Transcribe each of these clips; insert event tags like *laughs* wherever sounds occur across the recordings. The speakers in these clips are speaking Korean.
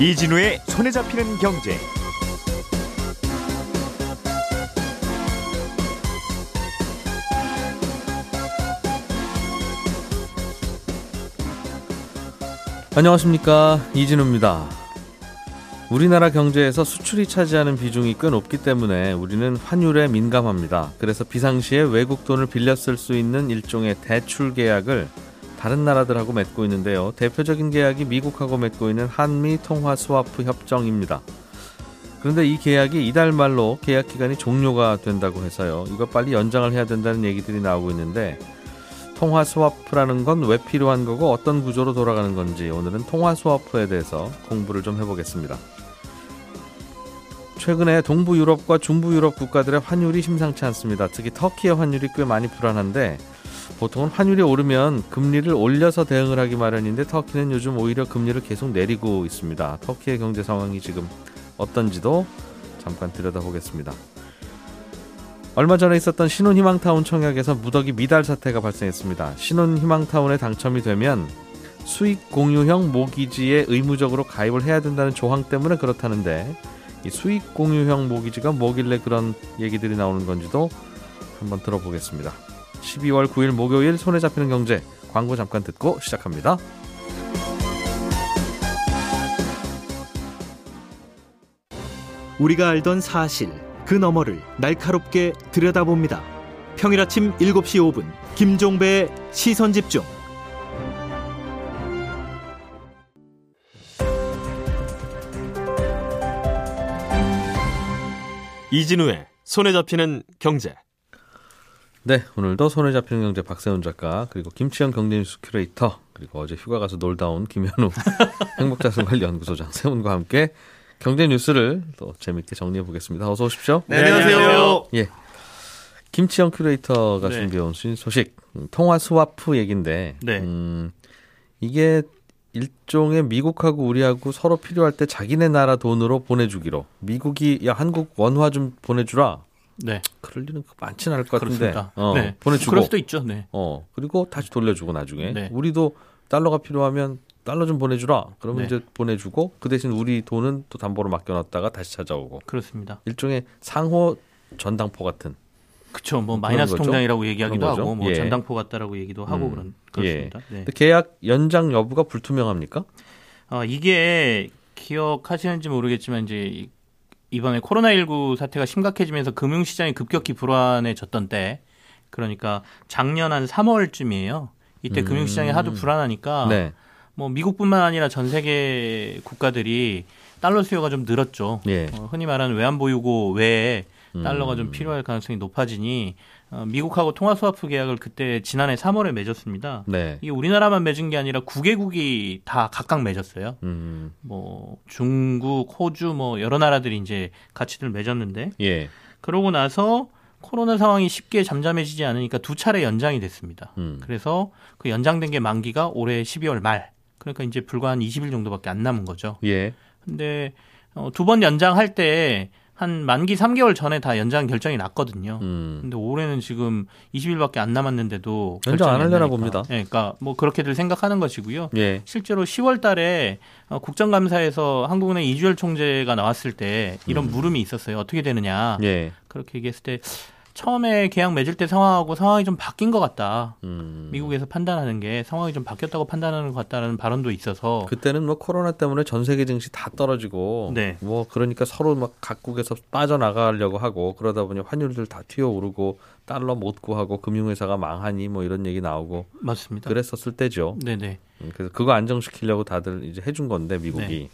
이진우의 손에 잡히는 경제. 안녕하십니까 이진우입니다. 우리나라 경제에서 수출이 차지하는 비중이 꽤 높기 때문에 우리는 환율에 민감합니다. 그래서 비상시에 외국 돈을 빌려 쓸 수 있는 일종의 대출 계약을 다른 나라들하고 맺고 있는데요. 대표적인 계약이 미국하고 맺고 있는 한미 통화 스와프 협정입니다. 그런데 이 계약이 이달 말로 계약 기간이 종료가 된다고 해서요. 이거 빨리 연장을 해야 된다는 얘기들이 나오고 있는데 통화 스와프라는 건 왜 필요한 거고 어떤 구조로 돌아가는 건지 오늘은 통화 스와프에 대해서 공부를 좀 해보겠습니다. 최근에 동부 유럽과 중부 유럽 국가들의 환율이 심상치 않습니다. 특히 터키의 환율이 꽤 많이 불안한데 보통은 환율이 오르면 금리를 올려서 대응을 하기 마련인데 터키는 요즘 오히려 금리를 계속 내리고 있습니다. 터키의 경제 상황이 지금 어떤지도 잠깐 들여다보겠습니다. 얼마 전에 있었던 신혼희망타운 청약에서 무더기 미달 사태가 발생했습니다. 신혼희망타운에 당첨이 되면 수익 공유형 모기지에 의무적으로 가입을 해야 된다는 조항 때문에 그렇다는데 이 수익 공유형 모기지가 뭐길래 그런 얘기들이 나오는 건지도 한번 들어보겠습니다. 12월 9일 목요일 손에 잡히는 경제 광고 잠깐 듣고 시작합니다. 우리가 알던 사실 그 너머를 날카롭게 들여다봅니다. 평일 아침 7시 5분 김종배의 시선 집중. 이진우의 손에 잡히는 경제. 네, 오늘도 손에 잡히는 경제 박세훈 작가 그리고 김치영 경제뉴스 큐레이터 그리고 어제 휴가 가서 놀다 온 김현우 *laughs* 행복자산관리연구소장 세 분과 함께 경제 뉴스를 또 재밌게 정리해 보겠습니다. 어서 오십시오. 네, 안녕하세요. 예. 김치영 큐레이터가 네. 준비해 온 소식 음, 통화 스와프 얘긴데 네. 음, 이게 일종의 미국하고 우리하고 서로 필요할 때 자기네 나라 돈으로 보내주기로 미국이 야 한국 원화 좀 보내주라 네. 그럴 일은 많지는 않을 것 같은데. 어, 네. 보내주고 그럴 수도 있죠. 네. 어 그리고 다시 돌려주고 나중에 네. 우리도 달러가 필요하면 달러 좀 보내주라 그러면 네. 이제 보내주고 그 대신 우리 돈은 또 담보로 맡겨놨다가 다시 찾아오고 그렇습니다. 일종의 상호 전당포 같은 그렇죠. 뭐 마이너스 거죠? 통장이라고 얘기하기도? 하고 뭐 예. 전당포 같다라고 얘기도 하고 음. 그런 그렇습니다. 네. 근데 계약 연장 여부가 불투명합니까? 어, 이게 기억하시는지 모르겠지만 이제 이- 이번에 코로나19 사태가 심각해지면서 금융시장이 급격히 불안해졌던 때 그러니까 작년 한 3월쯤이에요. 이때 음. 금융시장이 하도 불안하니까 네, 뭐 미국뿐만 아니라 전 세계 국가들이 달러 수요가 좀 늘었죠. 예. 어, 흔히 말하는 외환 보유고 외에 달러가 음. 좀 필요할 가능성이 높아지니 어, 미국하고 통화 스와프 계약을 그때 지난해 3월에 맺었습니다. 네, 이게 우리나라만 맺은 게 아니라 9개국이 다 각각 맺었어요. 음, 뭐 중국, 호주 뭐 여러 나라들이 이제 같이들 맺었는데 예, 그러고 나서 코로나 상황이 쉽게 잠잠해지지 않으니까 두 차례 연장이 됐습니다. 음, 그래서 그 연장된 게 만기가 올해 12월 말. 그러니까 이제 불과 한 20일 정도밖에 안 남은 거죠. 예, 근데 어, 두 번 연장할 때 한 만기 3개월 전에 다 연장 결정이 났거든요. 음, 근데 올해는 지금 20일밖에 안 남았는데도 연장 안 하려나. 봅니다. 네, 그러니까 뭐 그렇게들 생각하는 것이고요. 예, 실제로 10월 달에 어, 국정감사에서 한국은행 이주열 총재가 나왔을 때 이런 음. 물음이 있었어요. 어떻게 되느냐. 예, 그렇게 얘기했을 때 처음에 계약 맺을 때 상황하고 상황이 좀 바뀐 것 같다. 음. 미국에서 판단하는 게 상황이 좀 바뀌었다고 판단하는 것 같다는 발언도 있어서 그때는 뭐 코로나 때문에 전 세계 증시 다 떨어지고 네. 뭐 그러니까 서로 막 각국에서 빠져나가려고 하고 그러다 보니 환율들 다 튀어오르고 달러 못 구하고 금융회사가 망하니 뭐 이런 얘기 나오고 맞습니다. 그랬었을 때죠. 네네. 음, 그래서 그거 안정시키려고 다들 이제 해준 건데 미국이.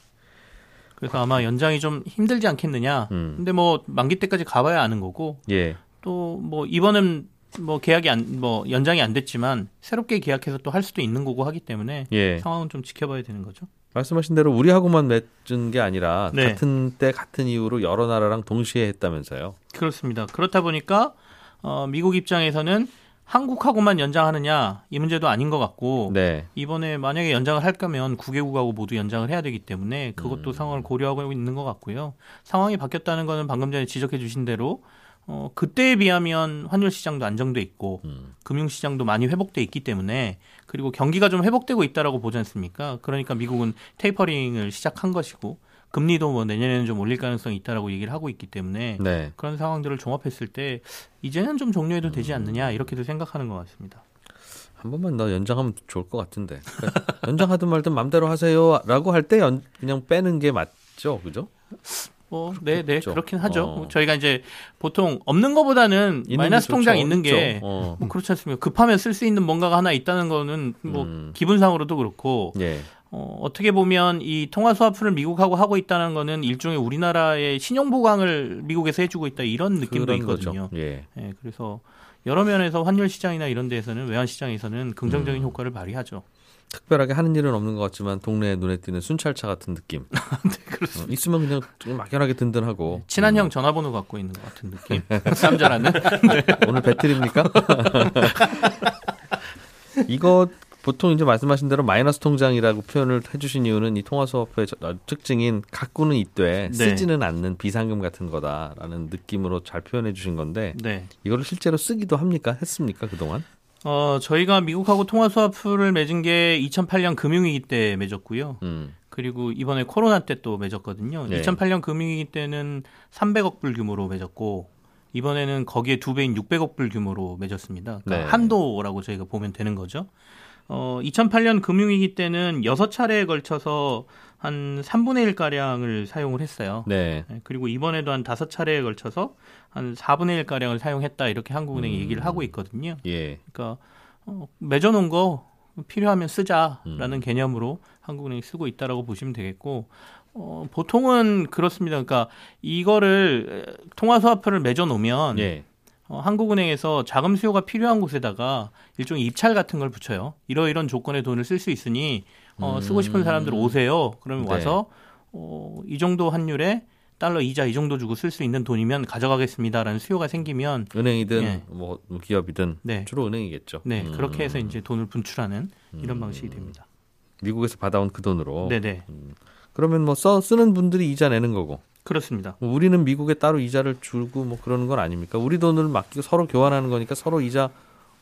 그래서 아마 연장이 좀 힘들지 않겠느냐. 음. 근데 뭐 만기 때까지 가봐야 아는 거고 예. 또 뭐 이번은 뭐 계약이 안 뭐 연장이 안 됐지만 새롭게 계약해서 또 할 수도 있는 거고 하기 때문에 예. 상황은 좀 지켜봐야 되는 거죠. 말씀하신 대로 우리하고만 맺은 게 아니라 네. 같은 때 같은 이유로 여러 나라랑 동시에 했다면서요. 그렇습니다. 그렇다 보니까 어, 미국 입장에서는 한국하고만 연장하느냐 이 문제도 아닌 것 같고 네. 이번에 만약에 연장을 할 거면 9개국하고 모두 연장을 해야 되기 때문에 그것도 음. 상황을 고려하고 있는 것 같고요. 상황이 바뀌었다는 거는 방금 전에 지적해 주신 대로 어, 그때에 비하면 환율 시장도 안정돼 있고 음. 금융 시장도 많이 회복돼 있기 때문에 그리고 경기가 좀 회복되고 있다라고 보지 않습니까? 그러니까 미국은 테이퍼링을 시작한 것이고 금리도 뭐 내년에는 좀 올릴 가능성이 있다라고 얘기를 하고 있기 때문에 네. 그런 상황들을 종합했을 때 이제는 좀 종료해도 되지 않느냐 이렇게도 생각하는 것 같습니다. 한 번만 더 연장하면 좋을 것 같은데. 그러니까 *laughs* 연장하든 말든 맘대로 하세요라고 할 때 그냥 빼는 게 맞죠, 그죠? 뭐, 네, 네. 그렇긴 하죠. 어. 뭐 저희가 이제 보통 없는 것보다는 마이너스 게 통장. 있는 게. 어. 뭐 그렇지 않습니까? 급하면 쓸 수 있는 뭔가가 하나 있다는 거는 뭐 음. 기분상으로도 그렇고 예. 어, 어떻게 보면 이 통화 스와프를 미국하고 하고 있다는 거는 일종의 우리나라의 신용 보강을 미국에서 해주고 있다 이런 느낌도 있거든요. 예. 예, 그래서 여러 면에서 환율 시장이나 이런 데에서는 외환 시장에서는 긍정적인 음. 효과를 발휘하죠. 특별하게 하는 일은 없는 것 같지만 동네에 눈에 띄는 순찰차 같은 느낌. *laughs* 네. 어, 있으면 그냥 좀 막연하게 든든하고. 친한 음. 형 전화번호 갖고 있는 것 같은 느낌. *laughs* 쌈자라는. *laughs* 오늘 배틀입니까? 이거 보통 이제 말씀하신 대로 마이너스 통장이라고 표현을 해주신 이유는 이 통화 수업의 저- 어, 특징인 갖고는 있되 네. 쓰지는 않는 비상금 같은 거다라는 느낌으로 잘 표현해 주신 건데 네. 이거를 실제로 쓰기도 합니까? 했습니까 그 동안? 어, 저희가 미국하고 통화 스와프를 맺은 게 2008년 금융위기 때 맺었고요. 음. 그리고 이번에 코로나 때 또 맺었거든요. 네. 2008년 금융위기 때는 300억 불 규모로 맺었고 이번에는 거기에 두 배인 600억 불 규모로 맺었습니다. 그러니까 네. 한도라고 저희가 보면 되는 거죠. 어, 2008년 금융위기 때는 6차례에 걸쳐서 한 3분의 1 가량을 사용을 했어요. 네. 네, 그리고 이번에도 한 다섯 차례에 걸쳐서 한 4분의 1 가량을 사용했다 이렇게 한국은행이 음. 얘기를 하고 있거든요. 예. 그러니까 어, 맺어놓은 거 필요하면 쓰자라는 음. 개념으로 한국은행이 쓰고 있다라고 보시면 되겠고 어, 보통은 그렇습니다. 그러니까 이거를 에, 통화 스와프를 맺어놓으면 예. 어, 한국은행에서 자금 수요가 필요한 곳에다가 일종의 입찰 같은 걸 붙여요. 이러이런 조건의 돈을 쓸 수 있으니 어, 쓰고 싶은 사람들 오세요. 그러면 네. 와서 어, 이 정도 환율에 달러 이자 이 정도 주고 쓸 수 있는 돈이면 가져가겠습니다라는 수요가 생기면 은행이든 예. 뭐 기업이든 네. 주로 은행이겠죠. 네 음. 그렇게 해서 이제 돈을 분출하는 이런 방식이 됩니다. 미국에서 받아온 그 돈으로. 네네 그러면 뭐 써 쓰는 분들이 이자 내는 거고. 그렇습니다. 뭐 우리는 미국에 따로 이자를 주고 뭐 그러는 건 아닙니까? 우리 돈을 맡기고 서로 교환하는 거니까 서로 이자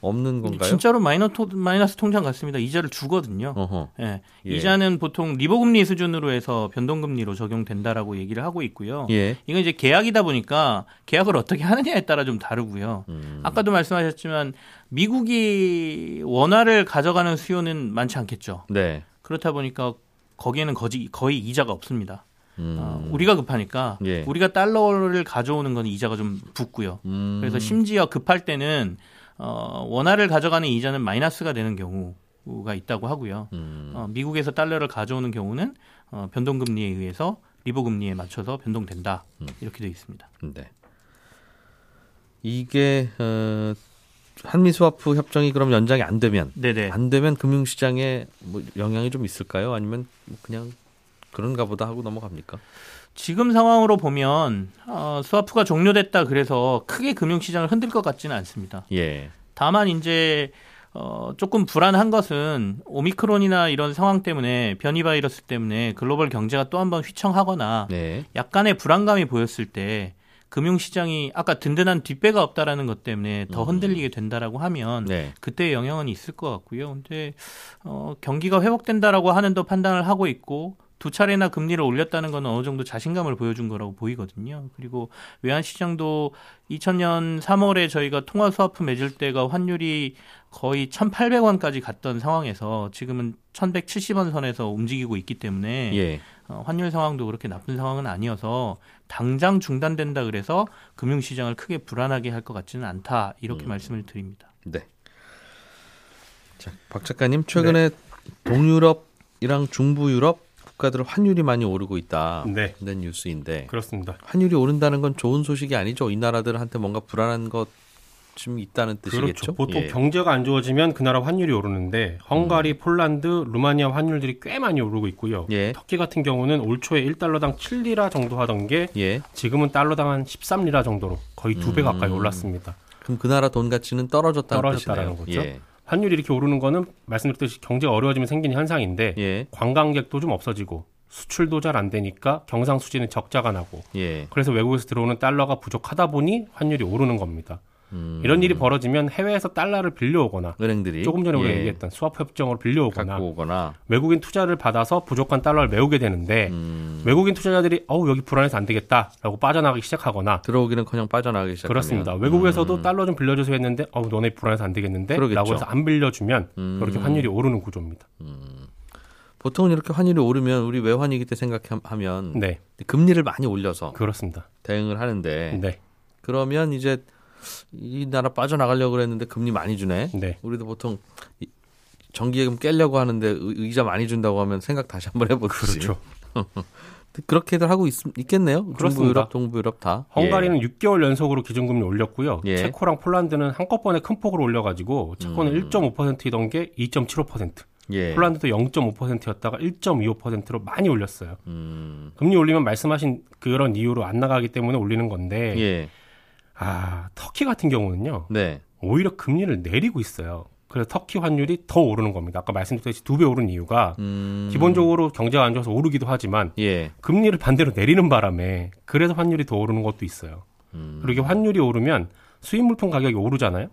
없는 건가요? 진짜로 마이너 토, 마이너스 통장 같습니다. 이자를 주거든요. 예. 예. 이자는 보통 리버금리 수준으로 해서 변동금리로 적용된다라고 얘기를 하고 있고요. 예. 이건 이제 계약이다 보니까 계약을 어떻게 하느냐에 따라 좀 다르고요. 음. 아까도 말씀하셨지만 미국이 원화를 가져가는 수요는 많지 않겠죠. 네. 그렇다 보니까 거기에는 거의, 거의 이자가 없습니다. 음. 어, 우리가 급하니까 예. 우리가 달러를 가져오는 건 이자가 좀 붙고요. 음. 그래서 심지어 급할 때는 어, 원화를 가져가는 이자는 마이너스가 되는 경우가 있다고 하고요. 음. 어, 미국에서 달러를 가져오는 경우는 어, 변동금리에 의해서 리보금리에 맞춰서 변동된다 음. 이렇게 되어 있습니다. 네. 이게 어, 한미 스와프 협정이 그럼 연장이 안 되면 네네. 안 되면 금융 시장에 뭐 영향이 좀 있을까요? 아니면 그냥 그런가 보다 하고 넘어갑니까? 지금 상황으로 보면 어, 스와프가 종료됐다 그래서 크게 금융시장을 흔들 것 같지는 않습니다. 예. 다만 이제 어, 조금 불안한 것은 오미크론이나 이런 상황 때문에 변이 바이러스 때문에 글로벌 경제가 또 한 번 휘청하거나 네. 약간의 불안감이 보였을 때 금융시장이 아까 든든한 뒷배가 없다라는 것 때문에 더 흔들리게 된다라고 하면 네. 그때 영향은 있을 것 같고요. 근데 어, 경기가 회복된다라고 하는 더 판단을 하고 있고 두 차례나 금리를 올렸다는 건 어느 정도 자신감을 보여준 거라고 보이거든요. 그리고 외환 시장도 2000년 3월에 저희가 통화 스와프 맺을 때가 환율이 거의 1,800원까지 갔던 상황에서 지금은 1,170원 선에서 움직이고 있기 때문에 예. 어, 환율 상황도 그렇게 나쁜 상황은 아니어서 당장 중단된다 그래서 금융시장을 크게 불안하게 할 것 같지는 않다 이렇게 말씀을 드립니다. 네. 자, 박 작가님 최근에 동유럽이랑 중부 유럽 국가들 환율이 많이 오르고 있다. 네. 는 뉴스인데 그렇습니다. 환율이 오른다는 건 좋은 소식이 아니죠. 이 나라들한테 뭔가 불안한 것 좀 있다는 뜻이겠죠. 그렇죠. 보통 예. 경제가 안 좋아지면 그 나라 환율이 오르는데 헝가리, 폴란드, 루마니아 환율들이 꽤 많이 오르고 있고요. 예. 터키 같은 경우는 올 초에 1달러당 7리라 정도 하던 게 예. 지금은 달러당 한 13리라 정도로 거의 두배 음. 가까이 올랐습니다. 그럼 그 나라 돈 가치는 떨어졌다는 떨어졌다라는 뜻이네요. 거죠. 예. 환율이 이렇게 오르는 거는 말씀드렸듯이 경제가 어려워지면 생기는 현상인데 예. 관광객도 좀 없어지고 수출도 잘 안 되니까 경상수지는 적자가 나고 예. 그래서 외국에서 들어오는 달러가 부족하다 보니 환율이 오르는 겁니다. 음. 이런 일이 벌어지면 해외에서 달러를 빌려오거나 은행들이 조금 전에 우리가 예. 얘기했던 스와프 협정으로 빌려오거나 갖고 오거나 외국인 투자를 받아서 부족한 달러를 메우게 되는데 음. 외국인 투자자들이 어우 여기 불안해서 안 되겠다라고 빠져나가기 시작하거나 들어오기는커녕 빠져나가기 시작하면 그렇습니다. 외국에서도 달러 좀 빌려줘서 했는데 어우 너네 불안해서 안 되겠는데 그러겠죠. 라고 해서 안 빌려주면 음. 그렇게 환율이 오르는 구조입니다. 보통은 이렇게 환율이 오르면 우리 외환위기 때 생각하면 네 금리를 많이 올려서 그렇습니다. 대응을 하는데 네 그러면 이제 이 나라 빠져나가려고 그랬는데 금리 많이 주네. 네. 우리도 보통 이- 정기예금 깨려고 하는데 의- 의자 많이 준다고 하면 생각 다시 한번 해보듯이. 그렇죠. *laughs* 그렇게들 하고 있, 있겠네요. 중부 그렇습니다. 유럽, 동부 유럽 다. 헝가리는 6개월 연속으로 기준금리 올렸고요. 예. 체코랑 폴란드는 한꺼번에 큰 폭으로 올려가지고 체코는 음. 1.5%이던 게 2.75%, 예. 예. 폴란드도 0.5%였다가 1.25%로 많이 올렸어요. 음, 금리 올리면 말씀하신 그런 이유로 안 나가기 때문에 올리는 건데 예. 아 터키 같은 경우는요 네. 오히려 금리를 내리고 있어요. 그래서 터키 환율이 더 오르는 겁니다. 아까 말씀드렸듯이 두 배 오른 이유가 음, 기본적으로 경제가 안 좋아서 오르기도 하지만 예. 금리를 반대로 내리는 바람에 그래서 환율이 더 오르는 것도 있어요. 음. 그리고 이게 환율이 오르면 수입 물품 가격이 오르잖아요.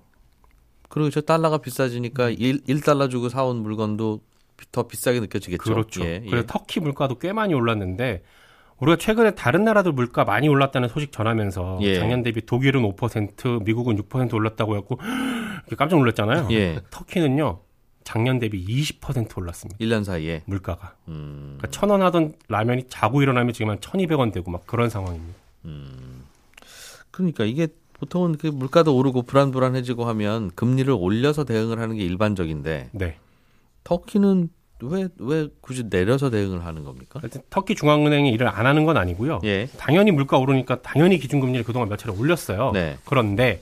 그리고 저 달러가 비싸지니까 일 1, 달러 주고 사온 물건도 비- 더 비싸게 느껴지겠죠. 그렇죠. 예, 예. 그래서 터키 물가도 꽤 많이 올랐는데 우리가 최근에 다른 나라들 물가 많이 올랐다는 소식 전하면서 예. 작년 대비 독일은 5%, 미국은 6% 올랐다고 해갖고 이렇게 *gasps* 깜짝 놀랐잖아요. 예. 터키는요 작년 대비 20% 올랐습니다. 1년 사이에. 물가가. 음, 그러니까 천원 하던 라면이 자고 일어나면 지금 한 1,200원 되고 막 그런 상황입니다. 그러니까 이게 보통은 그 물가도 오르고 불안불안해지고 하면 금리를 올려서 대응을 하는 게 일반적인데 네. 터키는 왜, 왜 굳이 내려서 대응을 하는 겁니까? 하여튼 터키 중앙은행이 일을 안 하는 건 아니고요. 예. 당연히 물가 오르니까 당연히 기준금리를 그동안 몇 차례 올렸어요. 네. 그런데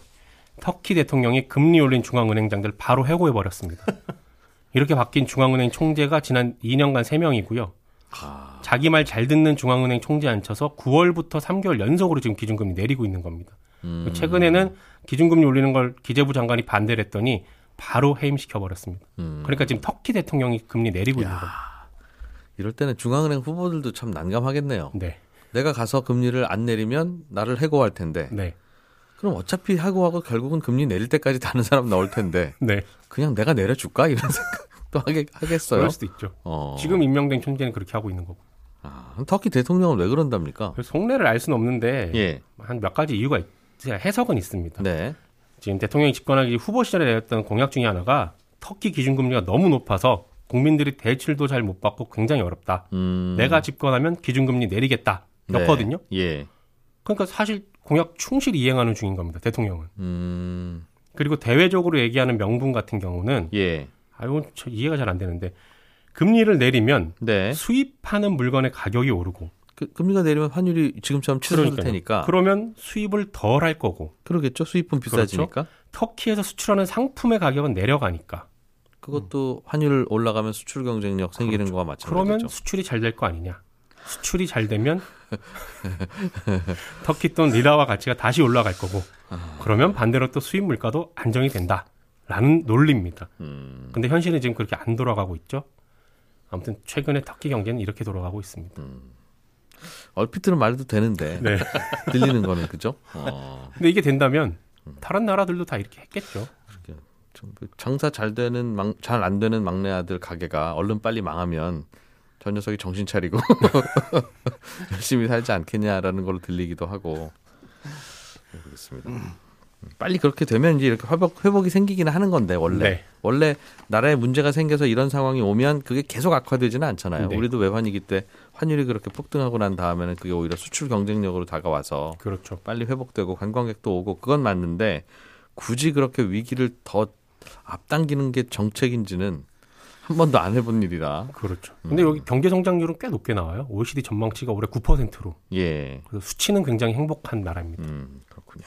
터키 대통령이 금리 올린 중앙은행장들 바로 해고해 버렸습니다. *laughs* 이렇게 바뀐 중앙은행 총재가 지난 2년간 3명이고요. 아. 자기 말 잘 듣는 중앙은행 총재 앉혀서 9월부터 3개월 연속으로 지금 기준금리 내리고 있는 겁니다. 음, 최근에는 기준금리 올리는 걸 기재부 장관이 반대를 했더니 바로 해임시켜 버렸습니다. 음. 그러니까 지금 터키 대통령이 금리 내리고 있는 겁니다. 이럴 때는 중앙은행 후보들도 참 난감하겠네요. 네. 내가 가서 금리를 안 내리면 나를 해고할 텐데 네. 그럼 어차피 해고하고 결국은 금리 내릴 때까지 다른 사람 나올 텐데 *laughs* 네. 그냥 내가 내려줄까 이런 *laughs* 생각도 하게 하겠어요. 그럴 수도 있죠. 어. 지금 임명된 총재는 그렇게 하고 있는 거고. 아, 터키 대통령은 왜 그런답니까? 속내를 알 수는 없는데 예. 한몇 가지 이유가 있, 해석은 있습니다. 네. 지금 대통령이 집권하기 후보 시절에 내렸던 공약 중에 하나가 터키 기준금리가 너무 높아서 국민들이 대출도 잘 못 받고 굉장히 어렵다. 음. 내가 집권하면 기준금리 내리겠다. 네. 였거든요. 예. 그러니까 사실 공약 충실히 이행하는 중인 겁니다. 대통령은. 음. 그리고 대외적으로 얘기하는 명분 같은 경우는 예. 저 이해가 잘 안 되는데 금리를 내리면 네. 수입하는 물건의 가격이 오르고 그, 금리가 내리면 환율이 지금처럼 치솟을 그러니까요. 테니까 그러면 수입을 덜 할 거고 그러겠죠. 수입은 비싸지니까. 터키에서 수출하는 상품의 가격은 내려가니까 그것도 환율 올라가면 수출 경쟁력 생기는 거와 그렇죠. 그러면 마찬가지죠. 수출이 잘 될 거 아니냐 수출이 잘 되면 *laughs* 터키 돈 리라와 가치가 다시 올라갈 거고 아. 그러면 반대로 또 수입 물가도 안정이 된다 라는 논리입니다. 음. 근데 현실은 지금 그렇게 안 돌아가고 있죠. 아무튼 최근에 터키 경제는 이렇게 돌아가고 있습니다. 얼핏 들은 말도 되는데 네. *laughs* 들리는 거는 그죠? 어. 근데 이게 된다면 다른 나라들도 다 이렇게 했겠죠. 좀 장사 잘 되는 잘 안 되는 막내 아들 가게가 얼른 빨리 망하면 저 녀석이 정신 차리고 *laughs* 열심히 살지 않겠냐라는 걸로 들리기도 하고 모르겠습니다. 빨리 그렇게 되면 이제 이렇게 회복 회복이 생기기는 하는 건데 원래 네. 원래 나라에 문제가 생겨서 이런 상황이 오면 그게 계속 악화되지는 않잖아요. 네. 우리도 외환위기 때 환율이 그렇게 폭등하고 난 다음에는 그게 오히려 수출 경쟁력으로 다가와서 그렇죠. 빨리 회복되고 관광객도 오고 그건 맞는데 굳이 그렇게 위기를 더 앞당기는 게 정책인지는 한 번도 안 해본 일이라 그렇죠. 근데 여기 경제 성장률은 꽤 높게 나와요. OECD 전망치가 올해 9%로. 예 그래서 수치는 굉장히 행복한 나라입니다. 음, 그렇군요.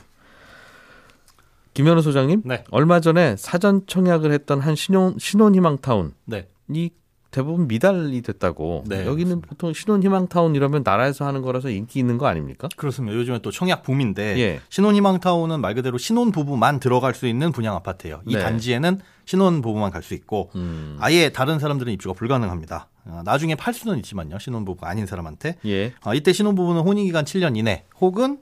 김현우 소장님 네. 얼마 전에 사전 청약을 했던 한 신혼 신혼희망타운 네. 이 대부분 미달이 됐다고 네, 여기는 그렇습니다. 보통 신혼희망타운 이러면 나라에서 하는 거라서 인기 있는 거 아닙니까? 그렇습니다. 요즘에 또 청약 붐인데 예. 신혼희망타운은 말 그대로 신혼 부부만 들어갈 수 있는 분양 아파트예요. 이 네. 단지에는 신혼 부부만 갈 수 있고 음, 아예 다른 사람들은 입주가 불가능합니다. 어, 나중에 팔 수는 있지만요. 신혼부부가 아닌 사람한테. 예. 어, 이때 신혼부부는 혼인기간 7년 이내 혹은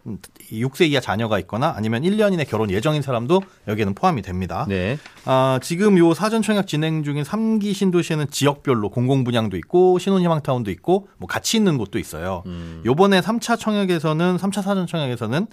6세 이하 자녀가 있거나 아니면 1년 이내 결혼 예정인 사람도 여기에는 포함이 됩니다. 네. 아, 지금 요 사전 청약 진행 중인 3기 신도시에는 지역별로 공공 분양도 있고 신혼희망타운도 있고 뭐 같이 있는 곳도 있어요. 음. 요번에 3차 청약에서는 3차 사전 청약에서는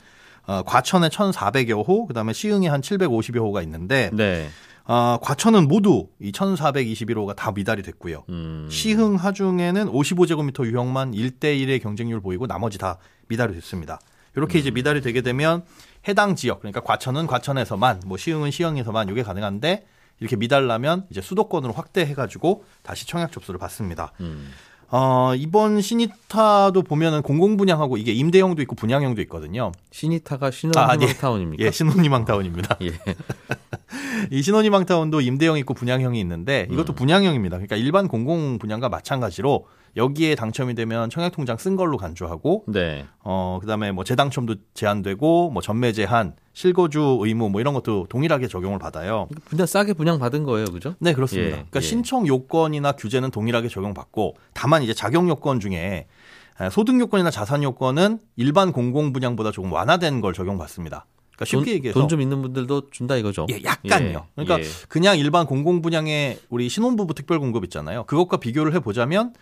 어, 과천에 1,400여 호, 그다음에 시흥에 한 750여 호가 있는데 네. 어, 과천은 모두 이 1,421호가 다 미달이 됐고요. 음. 시흥 하중에는 55제곱미터 유형만 1대1의 경쟁률 보이고 나머지 다 미달이 됐습니다. 이렇게 음. 이제 미달이 되게 되면 해당 지역 그러니까 과천은 과천에서만 뭐 시흥은 시흥에서만 이게 가능한데 이렇게 미달나면 이제 수도권으로 확대해 가지고 다시 청약 접수를 받습니다. 음. 어, 이번 시니타도 보면은 공공 분양하고 이게 임대형도 있고 분양형도 있거든요. 시니타가 아, 신혼타운입니까? 예, 신혼희망타운입니다. *laughs* 예. 이 신혼희망타운도 임대형 있고 분양형이 있는데 이것도 음. 분양형입니다. 그러니까 일반 공공 분양과 마찬가지로 여기에 당첨이 되면 청약통장 쓴 걸로 간주하고 네. 어 그다음에 뭐 재당첨도 제한되고 뭐 전매 제한, 실거주 의무 뭐 이런 것도 동일하게 적용을 받아요. 분양 싸게 분양 받은 거예요, 그죠? 네, 그렇습니다. 예, 그러니까 예. 신청 요건이나 규제는 동일하게 적용받고 다만 이제 자격 요건 중에 에, 소득 요건이나 자산 요건은 일반 공공 분양보다 조금 완화된 걸 적용받습니다. 그러니까 쉽게 얘기해서 돈 좀 있는 분들도 준다 이거죠. 예, 약간요. 그러니까 예. 그냥 일반 공공 분양의 우리 신혼부부 특별 공급 있잖아요. 그것과 비교를 해 보자면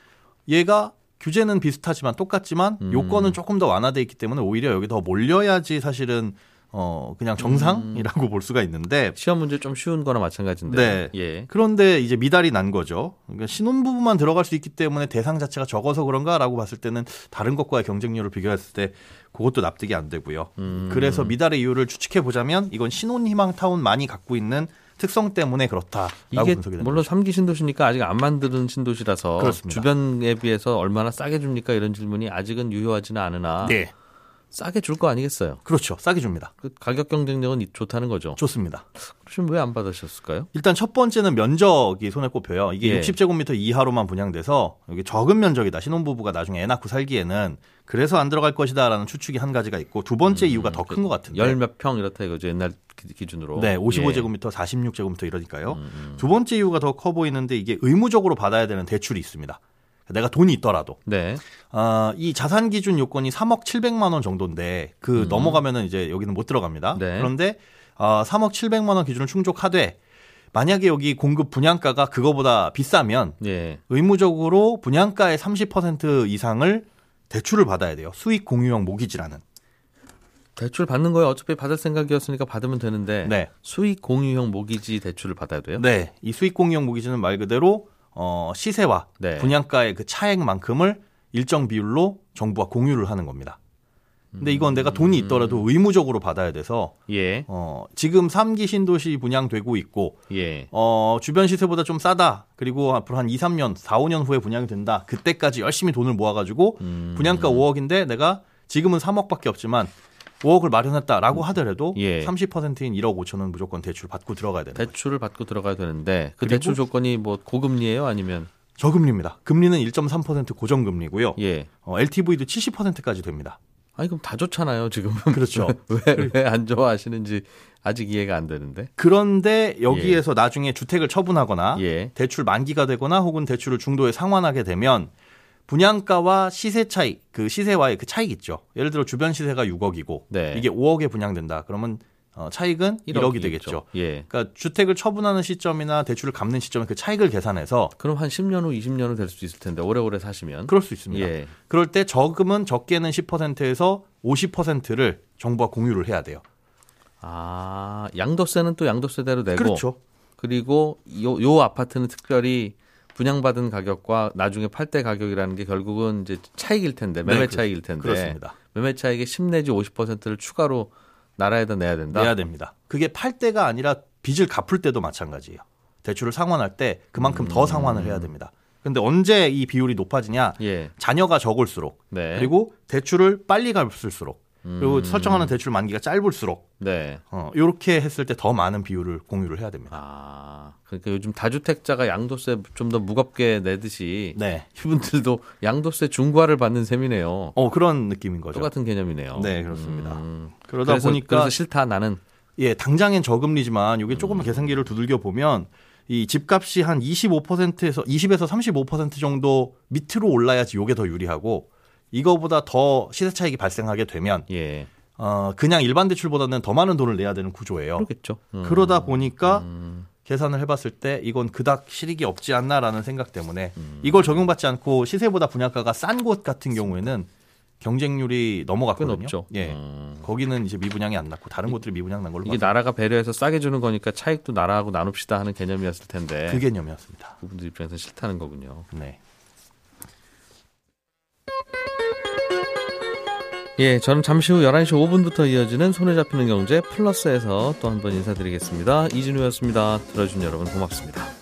얘가 규제는 비슷하지만 똑같지만 음. 요건은 조금 더 완화돼 있기 때문에 오히려 여기 더 몰려야지 사실은 어 그냥 정상이라고 볼 수가 있는데 시험 문제 좀 쉬운 거나 마찬가지인데. 네. 예. 그런데 이제 미달이 난 거죠. 그러니까 신혼부부만 들어갈 수 있기 때문에 대상 자체가 적어서 그런가라고 봤을 때는 다른 것과의 경쟁률을 비교했을 때 그것도 납득이 안 되고요. 음. 그래서 미달의 이유를 추측해 보자면 이건 신혼 희망 타운만이 갖고 있는 특성 때문에 그렇다라고 이게 분석이 됩니다. 물론 3기 신도시니까 아직 안 만드는 신도시라서 그렇습니다. 주변에 비해서 얼마나 싸게 줍니까 이런 질문이 아직은 유효하지는 않으나 네, 싸게 줄 거 아니겠어요. 그렇죠. 싸게 줍니다. 그 가격 경쟁력은 이- 좋다는 거죠. 좋습니다. 그럼 왜 안 받으셨을까요? 일단 첫 번째는 면적이 손에 꼽혀요. 이게 예. 60제곱미터 이하로만 분양돼서 여기 적은 면적이다. 신혼부부가 나중에 애 낳고 살기에는 그래서 안 들어갈 것이다라는 추측이 한 가지가 있고 두 번째 이유가 더 큰것 같은데. 열 몇 평 이렇다 이거죠. 옛날 기- 기준으로. 네, 예. 55제곱미터, 46제곱미터 이러니까요. 음, 두 번째 이유가 더 커 보이는데 이게 의무적으로 받아야 되는 대출이 있습니다. 내가 돈이 있더라도 네. 아, 이 자산 기준 요건이 3억 700만 원 정도인데 그 넘어가면은 이제 여기는 못 들어갑니다. 음. 네. 그런데 아, 3억 700만 원 기준을 충족하되 만약에 여기 공급 분양가가 그거보다 비싸면 예. 의무적으로 분양가의 30% 이상을 대출을 받아야 돼요. 수익 공유형 모기지라는. 대출 받는 거에 어차피 받을 생각이었으니까 받으면 되는데 네. 수익 공유형 모기지 대출을 받아야 돼요? 네. 이 수익 공유형 모기지는 말 그대로 어, 시세와 네. 분양가의 그 차액만큼을 일정 비율로 정부와 공유를 하는 겁니다. 근데 이건 내가 돈이 있더라도 의무적으로 받아야 돼서 예. 어, 지금 3기 신도시 분양되고 있고 예. 어, 주변 시세보다 좀 싸다. 그리고 앞으로 한 2, 3년, 4, 5년 후에 분양이 된다. 그때까지 열심히 돈을 모아 가지고 음. 분양가 5억인데 내가 지금은 3억밖에 없지만 5억을 마련했다라고 하더라도 예. 30%인 1억 5천은 무조건 대출 받고 들어가야 되는 거죠. 대출을 받고 들어가야 되는데 그 대출 조건이 뭐 고금리예요, 아니면 저금리입니다. 금리는 1.3% 고정금리고요. 예. 어, LTV도 70%까지 됩니다. 아니 그럼 다 좋잖아요, 지금. 그렇죠. *laughs* 왜 왜 안 좋아하시는지 아직 이해가 안 되는데. 그런데 여기에서 나중에 주택을 처분하거나 예. 대출 만기가 되거나 혹은 대출을 중도에 상환하게 되면 분양가와 시세 차이, 그 시세와의 그 차익 있죠. 예를 들어 주변 시세가 6억이고 네. 이게 5억에 분양된다. 그러면 어, 차익은 1억이 되겠죠. 예. 그러니까 주택을 처분하는 시점이나 대출을 갚는 시점에 그 차익을 계산해서 그럼 한 10년 후, 20년 후 될 수 있을 텐데 오래오래 사시면. 그럴 수 있습니다. 예. 그럴 때 저금은 적게는 10%에서 50%를 정부와 공유를 해야 돼요. 아, 양도세는 또 양도세대로 내고 그렇죠. 그리고 요, 요 아파트는 특별히 분양받은 가격과 나중에 팔 때 가격이라는 게 결국은 이제 차익일 텐데 매매 네, 차익일 텐데 그렇습니다. 매매 차익의 10 내지 50%를 추가로 나라에다 내야 된다. 내야 됩니다. 그게 팔 때가 아니라 빚을 갚을 때도 마찬가지예요. 대출을 상환할 때 그만큼 음. 더 상환을 해야 됩니다. 근데 언제 이 비율이 높아지냐? 예. 자녀가 적을수록 네. 그리고 대출을 빨리 갚을수록 그리고 음. 설정하는 대출 만기가 짧을수록 네. 어, 이렇게 했을 때 더 많은 비율을 공유를 해야 됩니다. 아, 그러니까 요즘 다주택자가 양도세 좀 더 무겁게 내듯이 네. 이분들도 양도세 중과를 받는 셈이네요. 어 그런 느낌인 거죠. 똑같은 개념이네요. 네, 그렇습니다. 음. 그러다 그래서, 보니까 그래서 싫다 나는 예, 당장엔 저금리지만 이게 조금만 계산기를 두들겨 보면 이 집값이 한 25%에서 20에서 35% 정도 밑으로 올라야지 요게 더 유리하고 이거보다 더 시세 차익이 발생하게 되면 예. 어 그냥 일반 대출보다는 더 많은 돈을 내야 되는 구조예요. 그렇겠죠. 음. 그러다 보니까 음. 계산을 해봤을 때 이건 그닥 실익이 없지 않나라는 생각 때문에 음. 이걸 적용받지 않고 시세보다 분양가가 싼 곳 같은 경우에는 경쟁률이 넘어갔거든요. 꽤 높죠. 예. 음. 거기는 이제 미분양이 안 났고 다른 곳들이 미분양 난 걸로 이게 나라가 배려해서 싸게 주는 거니까 차익도 나라하고 나눕시다 하는 개념이었을 텐데 그 개념이었습니다. 그분들 입장에서 싫다는 거군요. 네. 예, 저는 잠시 후 11시 5분부터 이어지는 손에 잡히는 경제 플러스에서 또 한 번 인사드리겠습니다. 이진우였습니다. 들어준 여러분 고맙습니다.